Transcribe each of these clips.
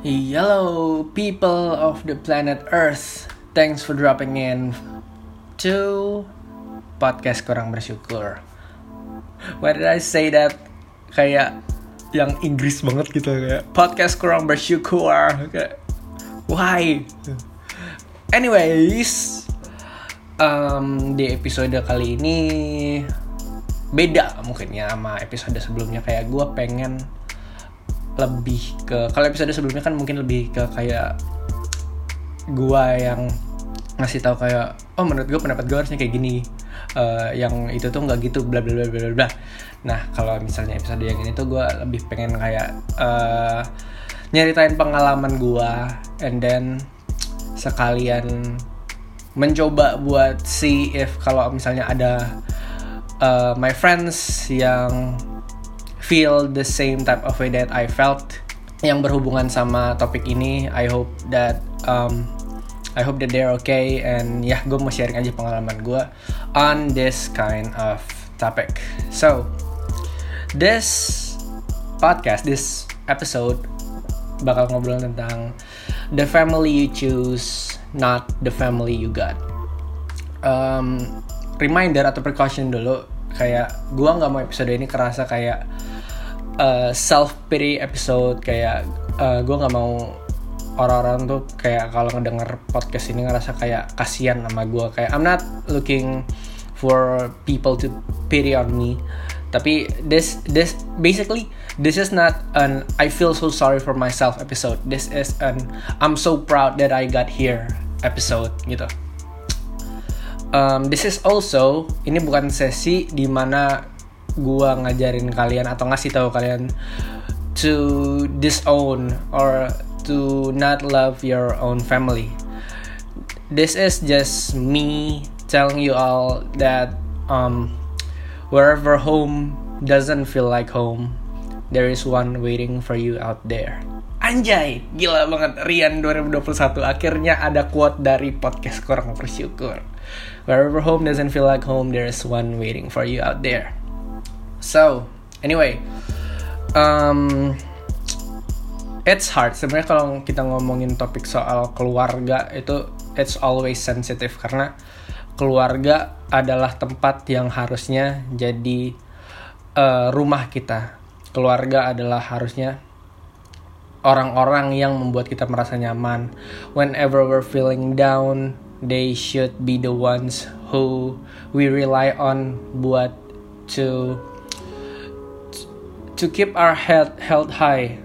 Hello, people of the planet Earth. Thanks for dropping in to podcast kurang bersyukur. Why did I say that? Kayak yang Inggris banget gitu kayak podcast kurang bersyukur. Kayak why? Anyways, um, di episode kali ini beda mungkin ya sama episode sebelumnya kayak gue pengen lebih ke kalau episode sebelumnya kan mungkin lebih ke kayak gue yang ngasih tahu kayak oh menurut gue pendapat gue harusnya kayak gini uh, yang itu tuh nggak gitu bla bla bla bla bla. Nah kalau misalnya episode yang ini tuh gue lebih pengen kayak uh, nyeritain pengalaman gue and then sekalian mencoba buat see if kalau misalnya ada uh, my friends yang feel the same type of way that I felt yang berhubungan sama topik ini. I hope that um, I hope that they're okay and ya yeah, gue mau sharing aja pengalaman gue on this kind of topic. So this podcast this episode bakal ngobrol tentang the family you choose not the family you got. Um, reminder atau precaution dulu kayak gua nggak mau episode ini kerasa kayak uh, eh, self pity episode kayak uh, gua nggak mau orang-orang tuh kayak kalau ngedenger podcast ini ngerasa kayak kasihan sama gue kayak I'm not looking for people to pity on me. Tapi this this basically this is not an I feel so sorry for myself episode. This is an I'm so proud that I got here episode gitu. Um, this is also ini bukan sesi di mana gua ngajarin kalian atau ngasih tahu kalian to disown or to not love your own family. This is just me telling you all that um, wherever home doesn't feel like home, there is one waiting for you out there. Anjay, gila banget Rian 2021 akhirnya ada quote dari podcast kurang bersyukur. Wherever home doesn't feel like home, there is one waiting for you out there. So, anyway, um, it's hard. Sebenarnya kalau kita ngomongin topik soal keluarga itu it's always sensitive karena keluarga adalah tempat yang harusnya jadi uh, rumah kita. Keluarga adalah harusnya orang-orang yang membuat kita merasa nyaman. Whenever we're feeling down, they should be the ones who we rely on buat to to keep our health health high.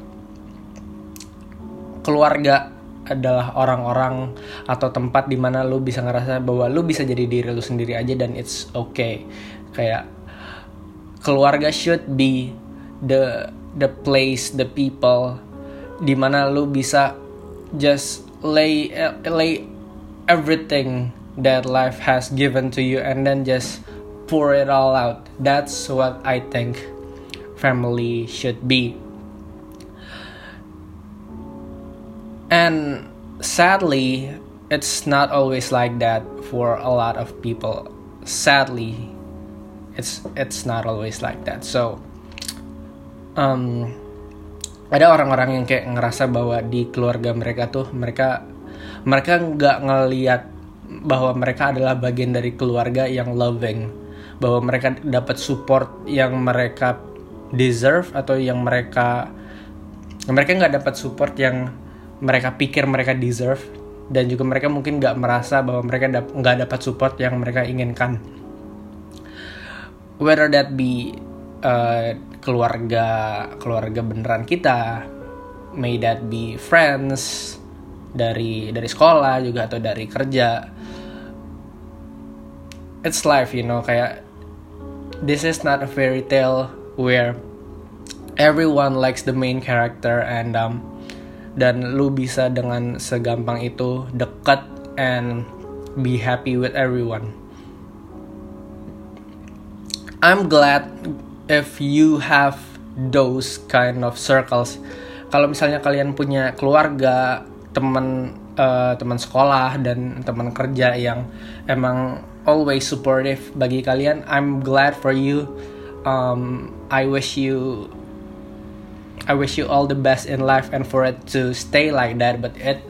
Keluarga adalah orang-orang atau tempat di mana lu bisa ngerasa bahwa lu bisa jadi diri lu sendiri aja dan it's okay. Kayak keluarga should be the the place the people di mana lu bisa just lay lay everything that life has given to you and then just pour it all out. That's what I think family should be. And sadly, it's not always like that for a lot of people. Sadly, it's it's not always like that. So um ada orang-orang yang kayak ngerasa bahwa di keluarga mereka tuh mereka mereka nggak ngeliat bahwa mereka adalah bagian dari keluarga yang loving bahwa mereka dapat support yang mereka deserve atau yang mereka mereka nggak dapat support yang mereka pikir mereka deserve dan juga mereka mungkin nggak merasa bahwa mereka nggak dap dapat support yang mereka inginkan. Whether that be uh, keluarga keluarga beneran kita may that be friends dari dari sekolah juga atau dari kerja it's life you know kayak this is not a fairy tale where everyone likes the main character and um, dan lu bisa dengan segampang itu dekat and be happy with everyone. I'm glad if you have those kind of circles. Kalau misalnya kalian punya keluarga teman uh, teman sekolah dan teman kerja yang emang always supportive bagi kalian I'm glad for you um, I wish you I wish you all the best in life and for it to stay like that but it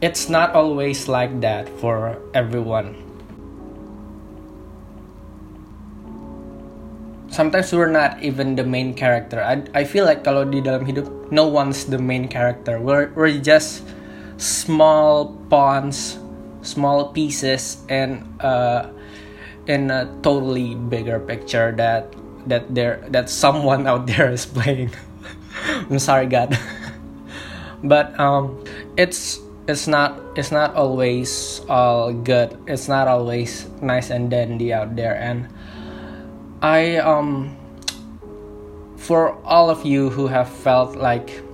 it's not always like that for everyone. Sometimes we're not even the main character. I, I feel like kalau di dalam hidup no one's the main character. We're, we're just small pawns small pieces and uh, in a totally bigger picture that that there that someone out there is playing. I'm sorry, God, but um, it's it's not it's not always all good. It's not always nice and dandy out there, and I um for all of you who have felt like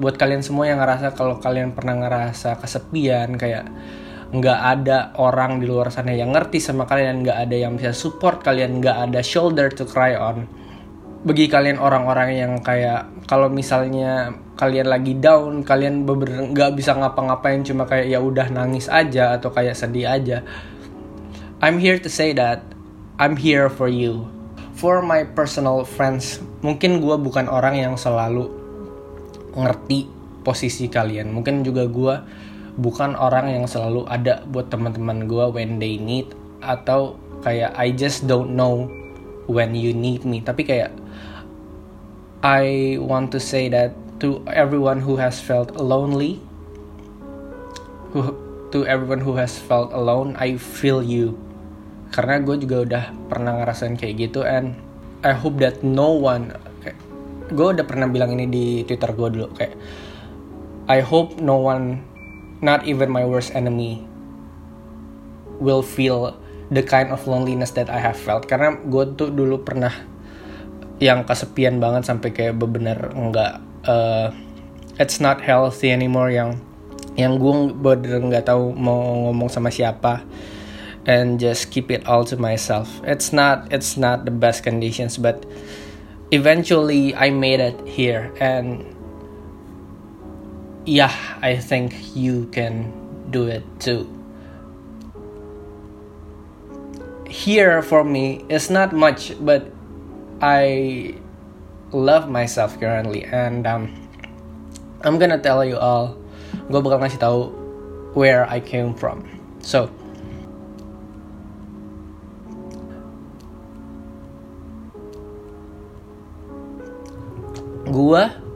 buat kalian semua yang ngerasa kalau kalian pernah ngerasa kesepian kayak nggak ada orang di luar sana yang ngerti sama kalian nggak ada yang bisa support kalian nggak ada shoulder to cry on. Bagi kalian orang-orang yang kayak kalau misalnya kalian lagi down kalian bener nggak bisa ngapa-ngapain cuma kayak ya udah nangis aja atau kayak sedih aja. I'm here to say that I'm here for you. For my personal friends. Mungkin gue bukan orang yang selalu ngerti posisi kalian. Mungkin juga gue bukan orang yang selalu ada buat teman-teman gue when they need atau kayak I just don't know when you need me. Tapi kayak I want to say that to everyone who has felt lonely to everyone who has felt alone I feel you. Karena gue juga udah pernah ngerasain kayak gitu and I hope that no one gue udah pernah bilang ini di twitter gue dulu kayak I hope no one not even my worst enemy will feel the kind of loneliness that I have felt. Karena gue tuh dulu pernah yang kesepian banget sampai kayak bener nggak uh, it's not healthy anymore yang yang gue bener nggak tahu mau ngomong sama siapa and just keep it all to myself. It's not it's not the best conditions but eventually I made it here and yeah, I think you can do it too. Here for me, it's not much, but I love myself currently, and um, I'm gonna tell you all. Gue bakal ngasih tahu where I came from. So, gue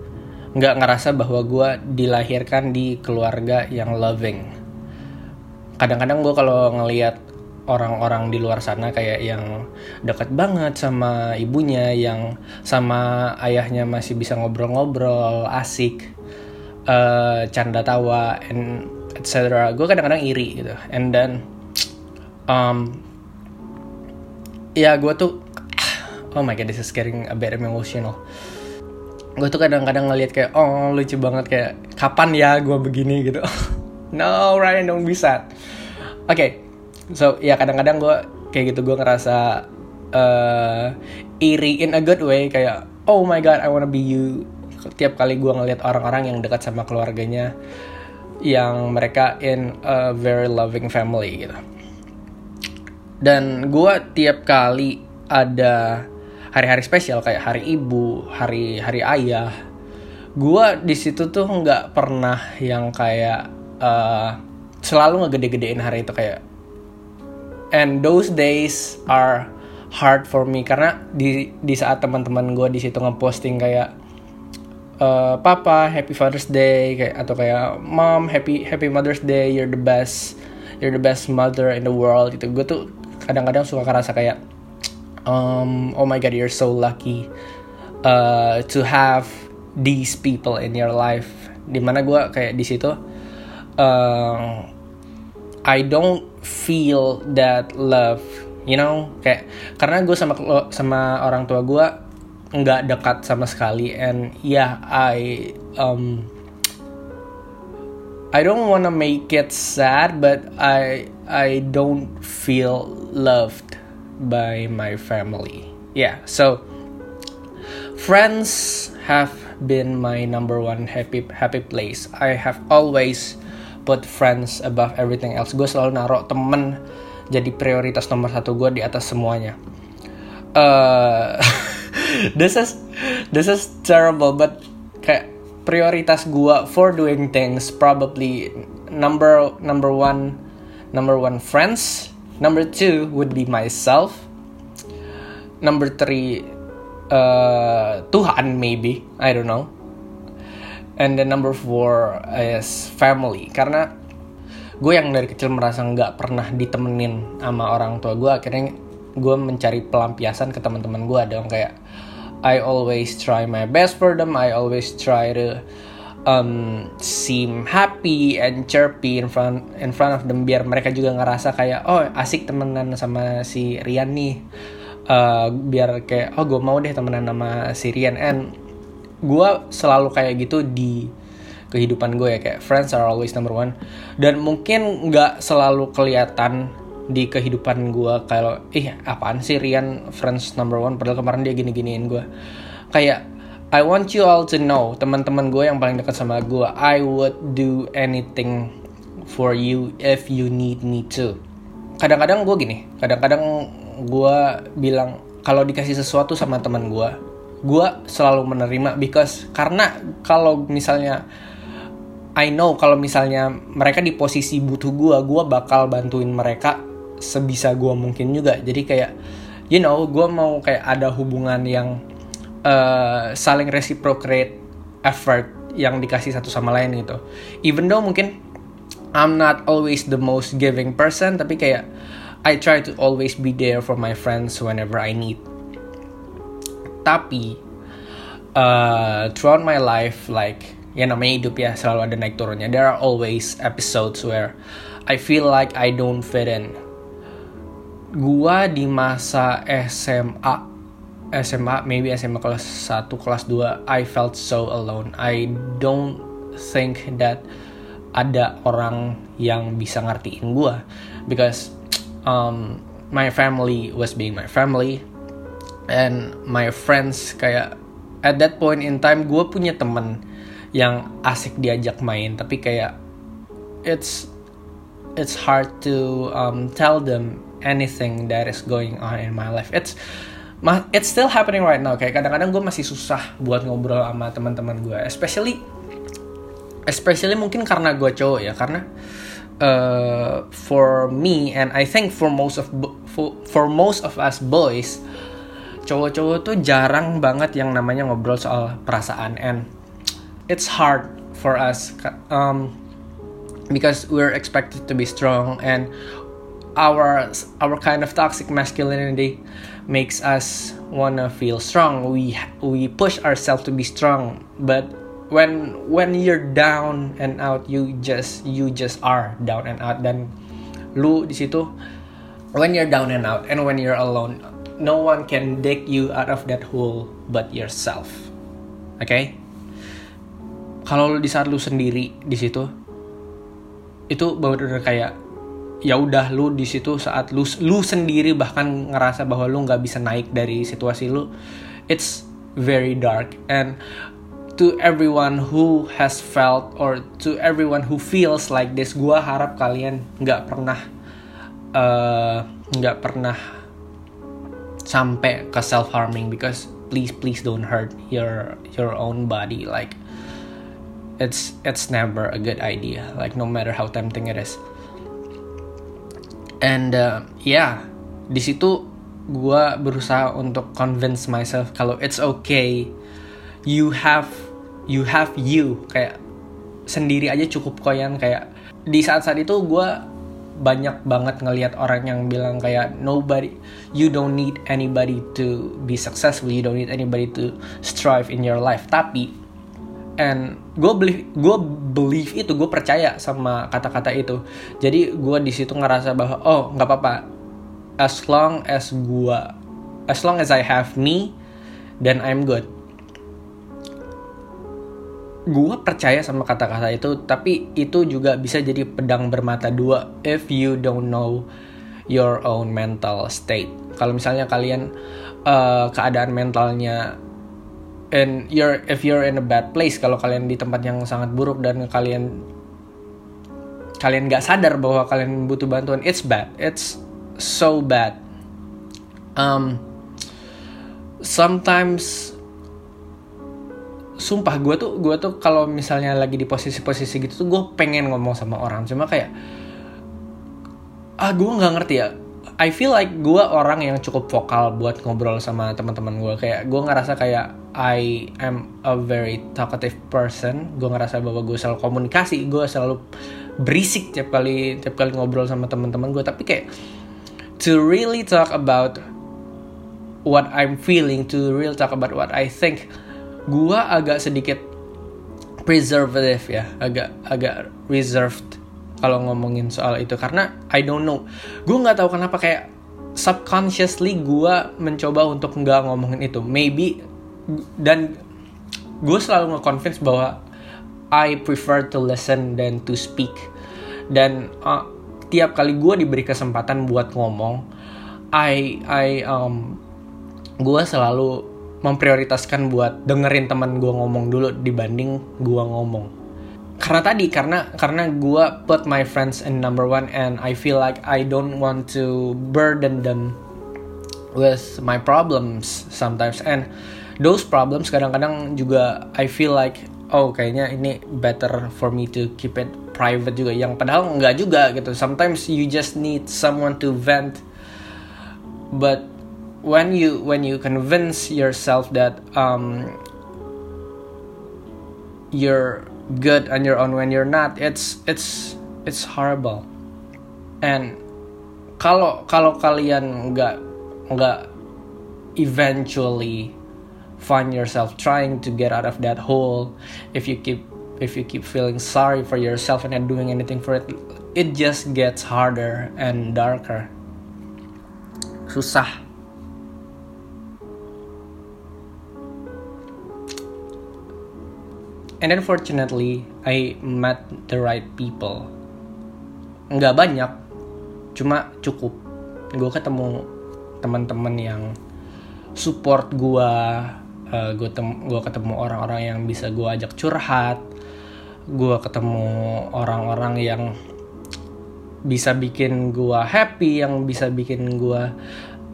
nggak ngerasa bahwa gue dilahirkan di keluarga yang loving. Kadang-kadang gue kalau ngelihat orang-orang di luar sana kayak yang deket banget sama ibunya, yang sama ayahnya masih bisa ngobrol-ngobrol, asik, uh, canda tawa, and etc. Gue kadang-kadang iri gitu. And then, um, ya gue tuh, oh my god, this is getting a bit emotional gue tuh kadang-kadang ngeliat kayak oh lucu banget kayak kapan ya gue begini gitu. No Ryan dong bisa. Oke so ya kadang-kadang gue kayak gitu gue ngerasa uh, iri in a good way kayak oh my god I wanna be you. Tiap kali gue ngeliat orang-orang yang dekat sama keluarganya yang mereka in a very loving family gitu. Dan gue tiap kali ada hari-hari spesial kayak hari ibu, hari hari ayah, gue di situ tuh nggak pernah yang kayak uh, selalu ngegede-gedein hari itu kayak and those days are hard for me. Karena di di saat teman-teman gue di situ ngeposting kayak uh, papa happy father's day kayak atau kayak mom happy happy mother's day you're the best you're the best mother in the world gitu. Gue tuh kadang-kadang suka ngerasa kayak um, oh my god you're so lucky uh, to have these people in your life. Di mana gue kayak di situ uh, I don't feel that love you know? Kayak karena gue sama sama orang tua gue nggak dekat sama sekali. And yeah I um I don't wanna make it sad but I I don't feel loved by my family. Yeah, so friends have been my number one happy happy place. I have always put friends above everything else. Gue selalu naruh temen jadi prioritas nomor satu gue di atas semuanya. Uh, this is this is terrible but kayak prioritas gua for doing things probably number number one number one friends number two would be myself. Number three uh, Tuhan maybe. I don't know. And then number four is family. Karena gue yang dari kecil merasa nggak pernah ditemenin sama orang tua gue. Akhirnya gue mencari pelampiasan ke teman-teman gue. Dong kayak I always try my best for them. I always try to um, seem happy and chirpy in front in front of them. Biar mereka juga ngerasa kayak oh asik temenan sama si Rian nih. Uh, biar kayak oh gue mau deh temenan sama si Rian. And gue selalu kayak gitu di kehidupan gue ya. Kayak friends are always number one. Dan mungkin nggak selalu kelihatan di kehidupan gue kalau ih apaan sih Rian friends number one? Padahal kemarin dia gini-giniin gue kayak I want you all to know teman-teman gue yang paling dekat sama gue I would do anything for you if you need me to. Kadang-kadang gue gini kadang-kadang gue bilang kalau dikasih sesuatu sama teman gue gue selalu menerima because karena kalau misalnya I know kalau misalnya mereka di posisi butuh gue, gue bakal bantuin mereka sebisa gue mungkin juga. Jadi kayak you know gue mau kayak ada hubungan yang uh, saling reciprocate effort yang dikasih satu sama lain gitu. Even though mungkin I'm not always the most giving person tapi kayak I try to always be there for my friends whenever I need. Tapi uh, throughout my life like ya namanya hidup ya selalu ada naik turunnya. There are always episodes where I feel like I don't fit in. Gua di masa SMA SMA maybe SMA kelas 1 kelas 2 I felt so alone. I don't think that ada orang yang bisa ngertiin gua. Because um, my family was being my family and my friends kayak at that point in time gue punya temen yang asik diajak main. Tapi kayak it's it's hard to um, tell them anything that is going on in my life. It's it's still happening right now. Kayak kadang-kadang gue masih susah buat ngobrol sama teman-teman gue especially especially mungkin karena gue cowok ya. Karena uh, for me and I think for most of for, for most of us boys cowok-cowok tuh jarang banget yang namanya ngobrol soal perasaan. And it's hard for us. Um, because we're expected to be strong and our our kind of toxic masculinity makes us wanna feel strong. We we push ourselves to be strong, but when when you're down and out, you just you just are down and out. Dan lu di situ, when you're down and out, and when you're alone, no one can dig you out of that hole but yourself. Oke? Okay? Kalau di saat lu sendiri di situ, itu benar-benar kayak ya udah lu di situ saat lu lu sendiri bahkan ngerasa bahwa lu nggak bisa naik dari situasi lu it's very dark. And to everyone who has felt or to everyone who feels like this gua harap kalian nggak pernah eh, nggak uh, pernah sampai ke self harming because please please don't hurt your your own body. Like it's it's never a good idea. Like no matter how tempting it is and uh, yeah, di situ gue berusaha untuk convince myself kalau it's okay you have you have you. Kayak sendiri aja cukup koyan kayak di saat-saat itu gue banyak banget ngelihat orang yang bilang kayak nobody you don't need anybody to be successful. You don't need anybody to strive in your life. Tapi and gue believe gue believe itu gue percaya sama kata-kata itu. Jadi gue di situ ngerasa bahwa oh nggak apa-apa. As long as gue as long as I have me then I'm good. Gue percaya sama kata-kata itu tapi itu juga bisa jadi pedang bermata dua if you don't know your own mental state. Kalau misalnya kalian uh, keadaan mentalnya and you're if you're in a bad place kalau kalian di tempat yang sangat buruk dan kalian kalian nggak sadar bahwa kalian butuh bantuan it's bad. It's so bad. Um sometimes sumpah gue tuh gue tuh kalau misalnya lagi di posisi-posisi gitu tuh gue pengen ngomong sama orang. Cuma kayak ah gue nggak ngerti ya I feel like gue orang yang cukup vokal buat ngobrol sama teman-teman gue kayak gue ngerasa kayak I am a very talkative person. Gue ngerasa bahwa gue selalu komunikasi. Gue selalu berisik tiap kali tiap kali ngobrol sama teman-teman gue tapi kayak to really talk about what I'm feeling to really talk about what I think gue agak sedikit preservative ya. Agak agak reserved kalau ngomongin soal itu karena I don't know. Gue nggak tahu kenapa kayak subconsciously gue mencoba untuk nggak ngomongin itu. Maybe dan gue selalu nge-convince bahwa I prefer to listen than to speak. Dan uh, tiap kali gue diberi kesempatan buat ngomong I I um gue selalu memprioritaskan buat dengerin teman gue ngomong dulu dibanding gue ngomong karena tadi karena karena gue put my friends in number one and I feel like I don't want to burden them with my problems sometimes. And those problems kadang-kadang juga I feel like oh kayaknya ini better for me to keep it private juga. Yang padahal nggak juga gitu. Sometimes you just need someone to vent. But when you when you convince yourself that um, you're good on your own when you're not it's it's it's horrible. And kalau kalau kalian nggak nggak eventually find yourself trying to get out of that hole if you keep if you keep feeling sorry for yourself and not doing anything for it it just gets harder and darker. Susah and then fortunately I met the right people. Nggak banyak cuma cukup. Gue ketemu teman-teman yang support gue uh, gue tem ketemu orang-orang yang bisa gue ajak curhat gue ketemu orang-orang yang bisa bikin gue happy yang bisa bikin gue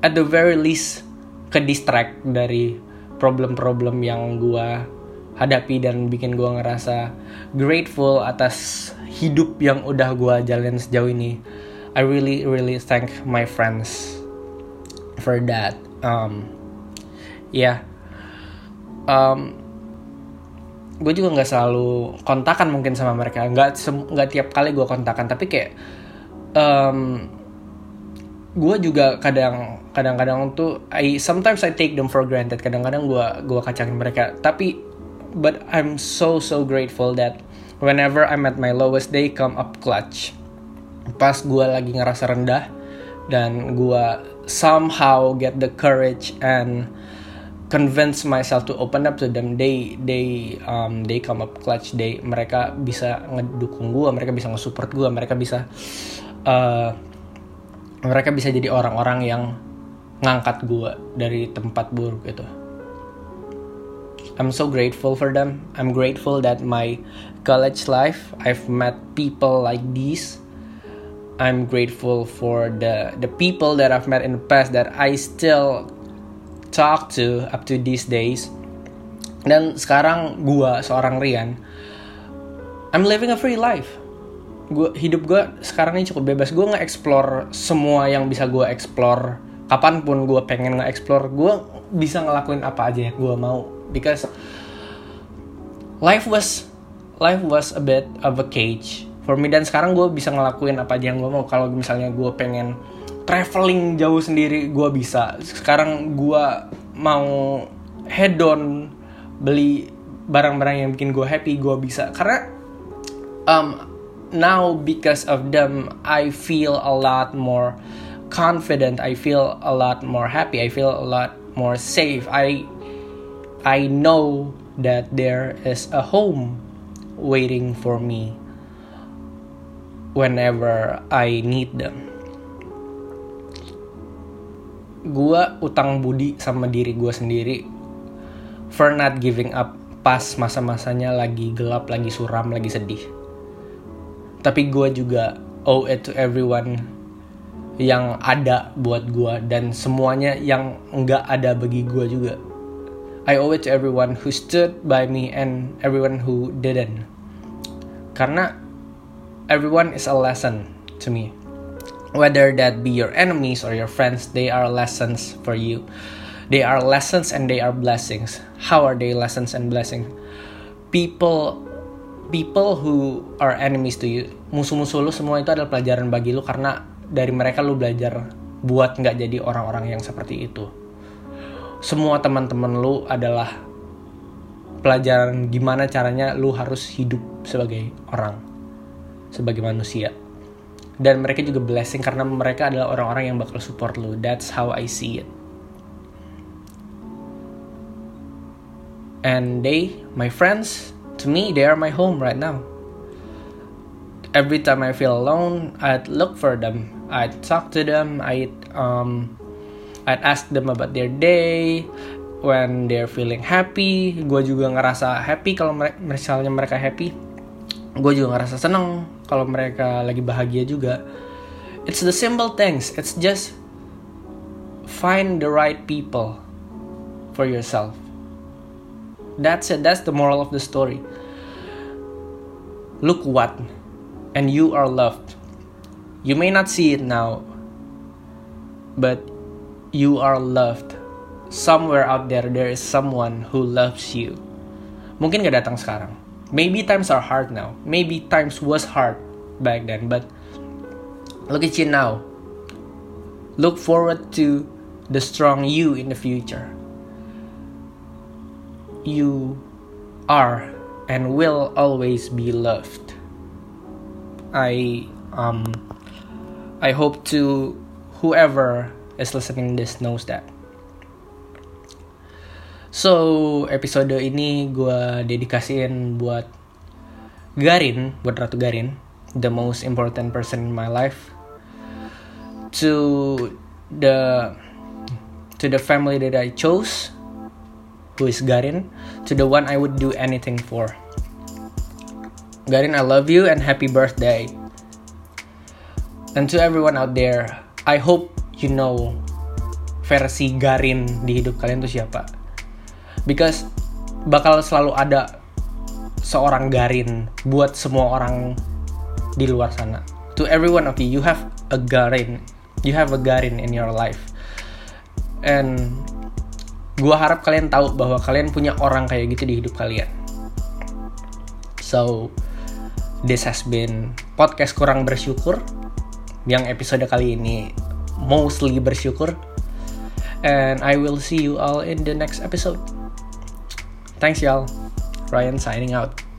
at the very least ke distract dari problem-problem yang gue hadapi dan bikin gue ngerasa grateful atas hidup yang udah gue jalin sejauh ini. I really really thank my friends for that. Um, yeah. um, gue juga nggak selalu kontakan mungkin sama mereka. Nggak nggak tiap kali gue kontakan, tapi kayak um, gue juga kadang kadang-kadang tuh I sometimes I take them for granted kadang-kadang gue gue kacangin mereka tapi but I'm so so grateful that whenever I'm at my lowest they come up clutch. Pas gue lagi ngerasa rendah dan gue somehow get the courage and convince myself to open up to them they they um, they come up clutch. They mereka bisa ngedukung gue mereka bisa nge-support gue mereka bisa uh, mereka bisa jadi orang-orang yang ngangkat gue dari tempat buruk itu I'm so grateful for them. I'm grateful that my college life I've met people like these. I'm grateful for the the people that I've met in the past that I still talk to up to these days. Dan sekarang gua seorang Rian, I'm living a free life. Gua hidup gua sekarang ini cukup bebas. Gua nge-explore semua yang bisa gua explore. Kapan pun gua pengen nge-explore, gua bisa ngelakuin apa aja yang gua mau because life was life was a bit of a cage for me. Dan sekarang gue bisa ngelakuin apa aja yang gue mau. Kalau misalnya gue pengen traveling jauh sendiri gue bisa. Sekarang gue mau head on beli barang-barang yang bikin gue happy gue bisa. Karena um, now because of them I feel a lot more confident. I feel a lot more happy. I feel a lot more safe. I I know that there is a home waiting for me whenever I need them. Gua utang budi sama diri gue sendiri for not giving up pas masa-masanya lagi gelap, lagi suram, lagi sedih. Tapi gue juga owe it to everyone yang ada buat gue dan semuanya yang nggak ada bagi gue juga I owe it to everyone who stood by me and everyone who didn't. Karena everyone is a lesson to me. Whether that be your enemies or your friends, they are lessons for you. They are lessons and they are blessings. How are they lessons and blessings? People people who are enemies to you, musuh-musuh lu semua itu adalah pelajaran bagi lu karena dari mereka lu belajar buat nggak jadi orang-orang yang seperti itu semua teman-teman lu adalah pelajaran gimana caranya lu harus hidup sebagai orang, sebagai manusia. Dan mereka juga blessing karena mereka adalah orang-orang yang bakal support lu. That's how I see it. And they, my friends, to me, they are my home right now. Every time I feel alone, I'd look for them. I'd talk to them. I'd um, I'd ask them about their day when they're feeling happy. Gue juga ngerasa happy kalau misalnya mereka happy. Gue juga ngerasa seneng kalau mereka lagi bahagia juga. It's the simple things. It's just find the right people for yourself. That's it. That's the moral of the story. Look what and you are loved. You may not see it now but you are loved. Somewhere out there, there is someone who loves you. Mungkin gak datang sekarang. Maybe times are hard now. Maybe times was hard back then. But look at you now. Look forward to the strong you in the future. You are and will always be loved. I um I hope to whoever is listening this knows that. So, episode ini gue dedikasiin buat Garin, buat Ratu Garin, the most important person in my life. To the to the family that I chose, who is Garin, to the one I would do anything for. Garin, I love you and happy birthday. And to everyone out there, I hope you know versi Garin di hidup kalian tuh siapa? Because bakal selalu ada seorang Garin buat semua orang di luar sana. To everyone of you you have a Garin. You have a Garin in your life. And gue harap kalian tahu bahwa kalian punya orang kayak gitu di hidup kalian. So this has been podcast kurang bersyukur yang episode kali ini mostly bersyukur. And I will see you all in the next episode. Thanks y'all. Ryan signing out.